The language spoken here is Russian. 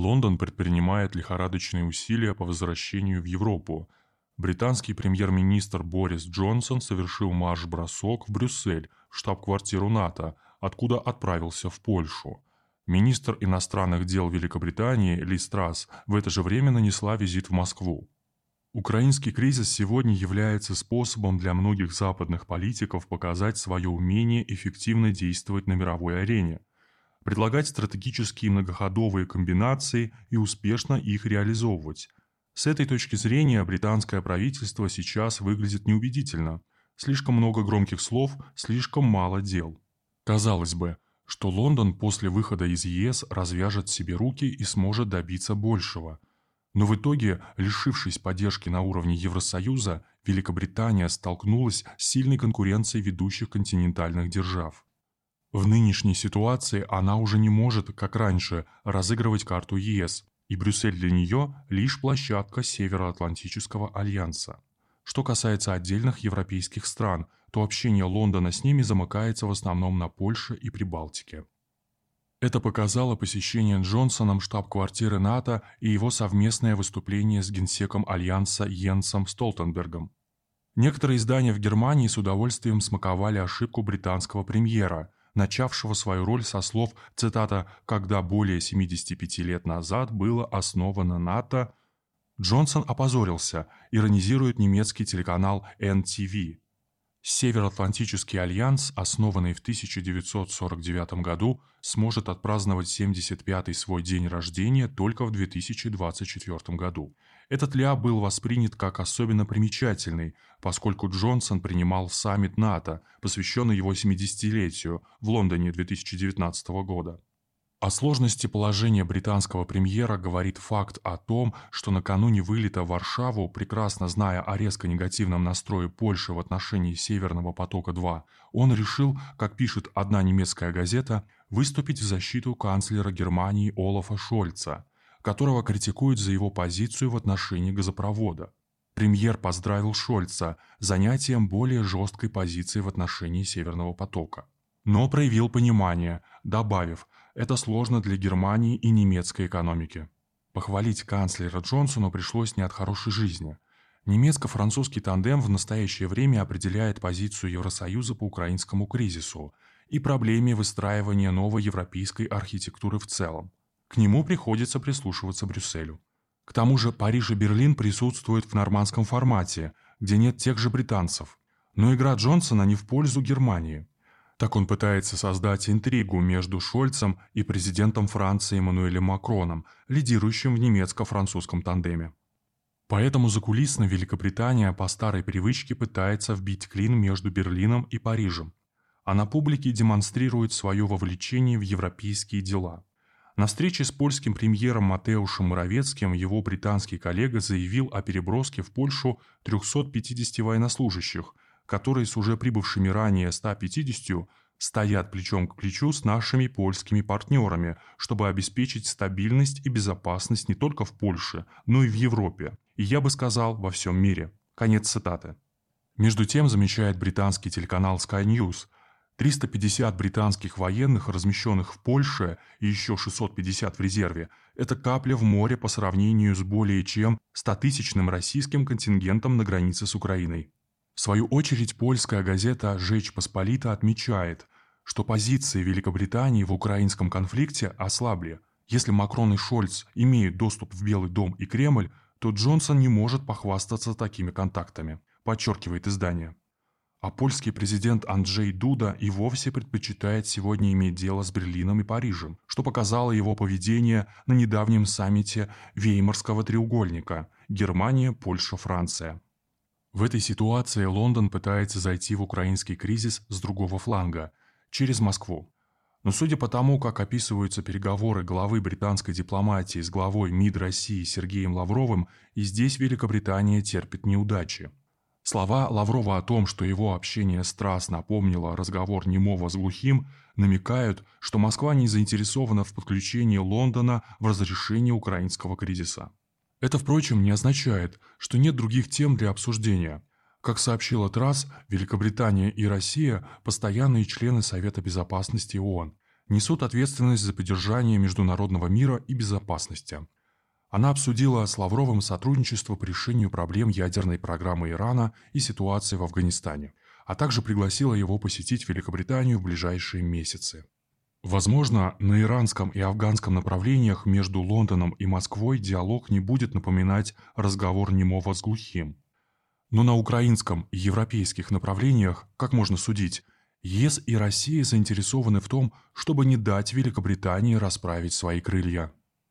Лондон предпринимает лихорадочные усилия по возвращению в Европу. Британский премьер-министр Борис Джонсон совершил марш-бросок в Брюссель, штаб-квартиру НАТО, откуда отправился в Польшу. Министр иностранных дел Великобритании Ли Страс в это же время нанесла визит в Москву. Украинский кризис сегодня является способом для многих западных политиков показать свое умение эффективно действовать на мировой арене, предлагать стратегические многоходовые комбинации и успешно их реализовывать. С этой точки зрения британское правительство сейчас выглядит неубедительно. Слишком много громких слов, слишком мало дел. Казалось бы, что Лондон после выхода из ЕС развяжет себе руки и сможет добиться большего – но в итоге, лишившись поддержки на уровне Евросоюза, Великобритания столкнулась с сильной конкуренцией ведущих континентальных держав. В нынешней ситуации она уже не может, как раньше, разыгрывать карту ЕС, и Брюссель для нее лишь площадка Североатлантического альянса. Что касается отдельных европейских стран, то общение Лондона с ними замыкается в основном на Польше и Прибалтике. Это показало посещение Джонсоном штаб-квартиры НАТО и его совместное выступление с генсеком Альянса Йенсом Столтенбергом. Некоторые издания в Германии с удовольствием смаковали ошибку британского премьера, начавшего свою роль со слов, цитата, «когда более 75 лет назад было основано НАТО», Джонсон опозорился, иронизирует немецкий телеканал NTV. Североатлантический альянс, основанный в 1949 году, сможет отпраздновать 75-й свой день рождения только в 2024 году. Этот ля был воспринят как особенно примечательный, поскольку Джонсон принимал саммит НАТО, посвященный его 70-летию в Лондоне 2019 года. О сложности положения британского премьера говорит факт о том, что накануне вылета в Варшаву, прекрасно зная о резко негативном настрое Польши в отношении Северного потока-2, он решил, как пишет одна немецкая газета, выступить в защиту канцлера Германии Олафа Шольца, которого критикуют за его позицию в отношении газопровода. Премьер поздравил Шольца занятием более жесткой позиции в отношении Северного потока. Но проявил понимание, добавив, это сложно для Германии и немецкой экономики. Похвалить канцлера Джонсона пришлось не от хорошей жизни. Немецко-французский тандем в настоящее время определяет позицию Евросоюза по украинскому кризису и проблеме выстраивания новой европейской архитектуры в целом. К нему приходится прислушиваться Брюсселю. К тому же Париж и Берлин присутствуют в нормандском формате, где нет тех же британцев. Но игра Джонсона не в пользу Германии. Так он пытается создать интригу между Шольцем и президентом Франции Эммануэлем Макроном, лидирующим в немецко-французском тандеме. Поэтому закулисно Великобритания по старой привычке пытается вбить клин между Берлином и Парижем, а на публике демонстрирует свое вовлечение в европейские дела. На встрече с польским премьером Матеушем Моровецким его британский коллега заявил о переброске в Польшу 350 военнослужащих – которые с уже прибывшими ранее 150 стоят плечом к плечу с нашими польскими партнерами, чтобы обеспечить стабильность и безопасность не только в Польше, но и в Европе, и я бы сказал, во всем мире. Конец цитаты. Между тем, замечает британский телеканал Sky News, 350 британских военных, размещенных в Польше, и еще 650 в резерве, это капля в море по сравнению с более чем 100-тысячным российским контингентом на границе с Украиной. В свою очередь, польская газета «Жечь Посполита» отмечает, что позиции Великобритании в украинском конфликте ослабли. Если Макрон и Шольц имеют доступ в Белый дом и Кремль, то Джонсон не может похвастаться такими контактами, подчеркивает издание. А польский президент Анджей Дуда и вовсе предпочитает сегодня иметь дело с Берлином и Парижем, что показало его поведение на недавнем саммите Веймарского треугольника – Германия, Польша, Франция. В этой ситуации Лондон пытается зайти в украинский кризис с другого фланга, через Москву. Но судя по тому, как описываются переговоры главы британской дипломатии с главой МИД России Сергеем Лавровым, и здесь Великобритания терпит неудачи. Слова Лаврова о том, что его общение с Трасс напомнило разговор немого с глухим, намекают, что Москва не заинтересована в подключении Лондона в разрешении украинского кризиса. Это, впрочем, не означает, что нет других тем для обсуждения. Как сообщила ТРАСС, Великобритания и Россия – постоянные члены Совета Безопасности ООН. несут ответственность за поддержание международного мира и безопасности. Она обсудила с Лавровым сотрудничество по решению проблем ядерной программы Ирана и ситуации в Афганистане, а также пригласила его посетить Великобританию в ближайшие месяцы. Возможно, на иранском и афганском направлениях между Лондоном и Москвой диалог не будет напоминать разговор немого с глухим. Но на украинском и европейских направлениях, как можно судить, ЕС и Россия заинтересованы в том, чтобы не дать Великобритании расправить свои крылья.